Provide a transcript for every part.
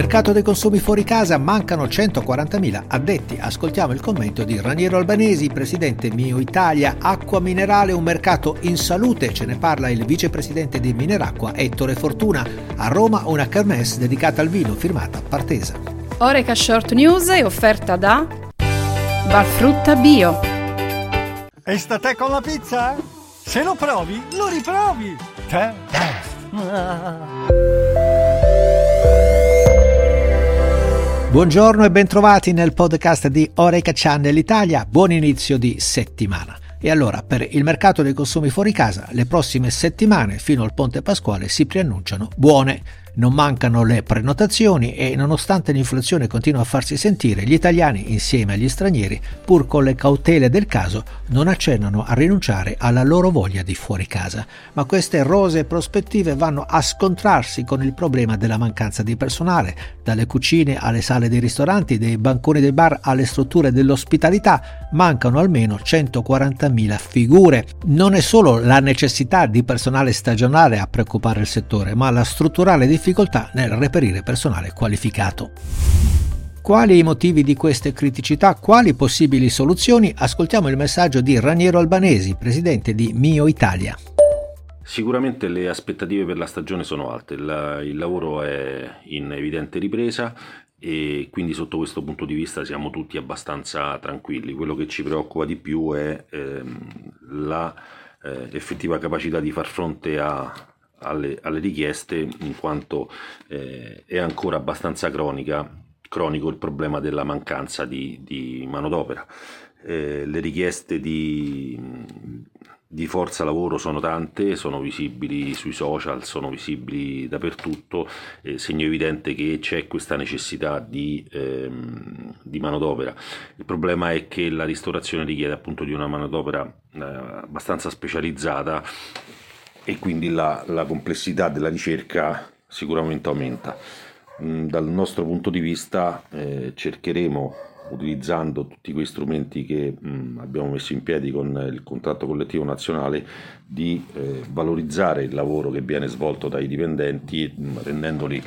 Mercato dei consumi fuori casa, mancano 140.000 addetti. Ascoltiamo il commento di Raniero Albanesi, presidente Mio Italia. Acqua minerale, un mercato in salute. Ce ne parla il vicepresidente di Mineracqua, Ettore Fortuna. A Roma una kermesse dedicata al vino, firmata Partesa. Oreca Short News è offerta da Valfrutta Bio. E sta te con la pizza? Se lo provi, lo riprovi. Te? Buongiorno e bentrovati nel podcast di Oreca Channel Italia. Buon inizio di settimana. E allora, per il mercato dei consumi fuori casa, le prossime settimane fino al Ponte Pasquale si preannunciano buone. Non mancano le prenotazioni e nonostante l'inflazione continua a farsi sentire, gli italiani, insieme agli stranieri, pur con le cautele del caso, non accennano a rinunciare alla loro voglia di fuori casa. Ma queste rose prospettive vanno a scontrarsi con il problema della mancanza di personale, dalle cucine alle sale dei ristoranti, dai banconi dei bar alle strutture dell'ospitalità, mancano almeno 140.000 figure. Non è solo la necessità di personale stagionale a preoccupare il settore, ma la strutturale difficoltà difficoltà nel reperire personale qualificato. Quali i motivi di queste criticità? Quali possibili soluzioni? Ascoltiamo il messaggio di Raniero Albanesi, presidente di Mio Italia. Sicuramente le aspettative per la stagione sono alte, la, il lavoro è in evidente ripresa e quindi sotto questo punto di vista siamo tutti abbastanza tranquilli. Quello che ci preoccupa di più è ehm, la eh, effettiva capacità di far fronte a, alle, alle richieste in quanto eh, è ancora abbastanza cronica, cronico il problema della mancanza di, di manodopera. Eh, le richieste di, di forza lavoro sono tante, sono visibili sui social, sono visibili dappertutto, eh, segno evidente che c'è questa necessità di, ehm, di, manodopera. Il problema è che la ristorazione richiede appunto di una manodopera eh, abbastanza specializzata e quindi la, la complessità della ricerca sicuramente aumenta. Mm, dal nostro punto di vista eh, cercheremo, utilizzando tutti quei strumenti che mh, mm, abbiamo messo in piedi con il contratto collettivo nazionale, di eh, valorizzare il lavoro che viene svolto dai dipendenti, mh, mm, rendendoli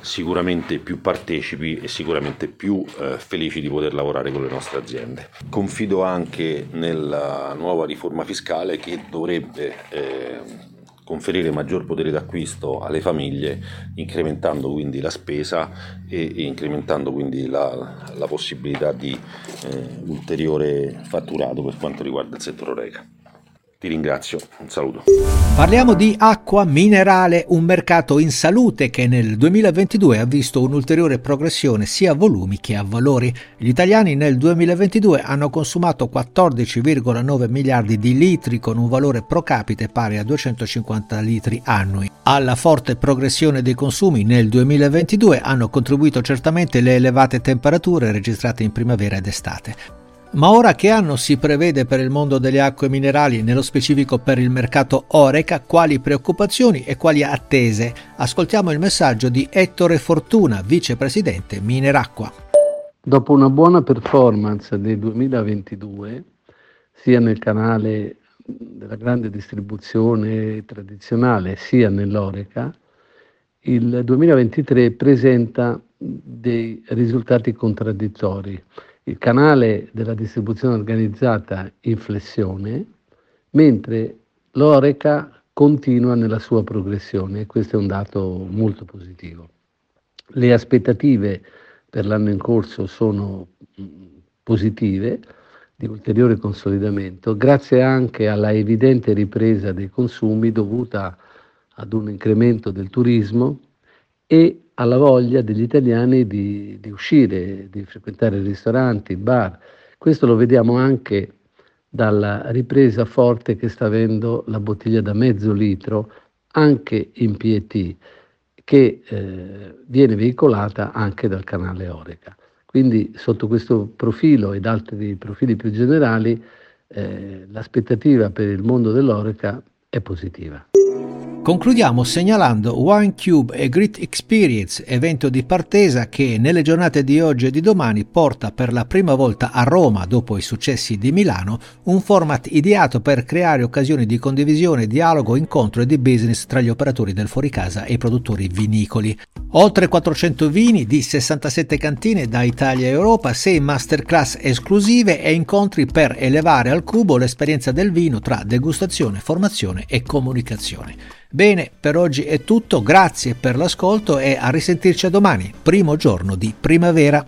sicuramente più partecipi e sicuramente più eh, felici di poter lavorare con le nostre aziende. Confido anche nella nuova riforma fiscale che dovrebbe eh, conferire maggior potere d'acquisto alle famiglie, incrementando quindi la spesa e, e incrementando quindi la, la possibilità di eh, ulteriore fatturato per quanto riguarda il settore Oreca. Ti ringrazio, un saluto. Parliamo di acqua minerale, un mercato in salute che nel 2022 ha visto un'ulteriore progressione sia a volumi che a valori. Gli italiani nel 2022 hanno consumato 14,9 miliardi di litri con un valore pro capite pari a 250 litri annui. Alla forte progressione dei consumi nel 2022 hanno contribuito certamente le elevate temperature registrate in primavera ed estate. Ma ora che anno si prevede per il mondo delle acque minerali, nello specifico per il mercato Oreca, quali preoccupazioni e quali attese? Ascoltiamo il messaggio di Ettore Fortuna, vicepresidente Mineracqua. Dopo una buona performance del 2022, sia nel canale della grande distribuzione tradizionale sia nell'Oreca, il 2023 presenta dei risultati contraddittori il canale della distribuzione organizzata in flessione, mentre l'Oreca continua nella sua progressione e questo è un dato molto positivo. Le aspettative per l'anno in corso sono positive di ulteriore consolidamento, grazie anche alla evidente ripresa dei consumi dovuta ad un incremento del turismo e alla voglia degli italiani di, di uscire, di frequentare ristoranti, bar. Questo lo vediamo anche dalla ripresa forte che sta avendo la bottiglia da mezzo litro anche in PET, che eh, viene veicolata anche dal canale Oreca. Quindi sotto questo profilo ed altri profili più generali, eh, l'aspettativa per il mondo dell'Oreca è positiva. Concludiamo segnalando Wine Cube e Grit Experience, evento di Partesa che nelle giornate di oggi e di domani porta per la prima volta a Roma, dopo i successi di Milano, un format ideato per creare occasioni di condivisione, dialogo, incontro e di business tra gli operatori del fuoricasa e i produttori vinicoli. Oltre 400 vini di 67 cantine da Italia e Europa, 6 masterclass esclusive e incontri per elevare al cubo l'esperienza del vino tra degustazione, formazione e comunicazione. Bene, per oggi è tutto, grazie per l'ascolto e a risentirci a domani, primo giorno di primavera.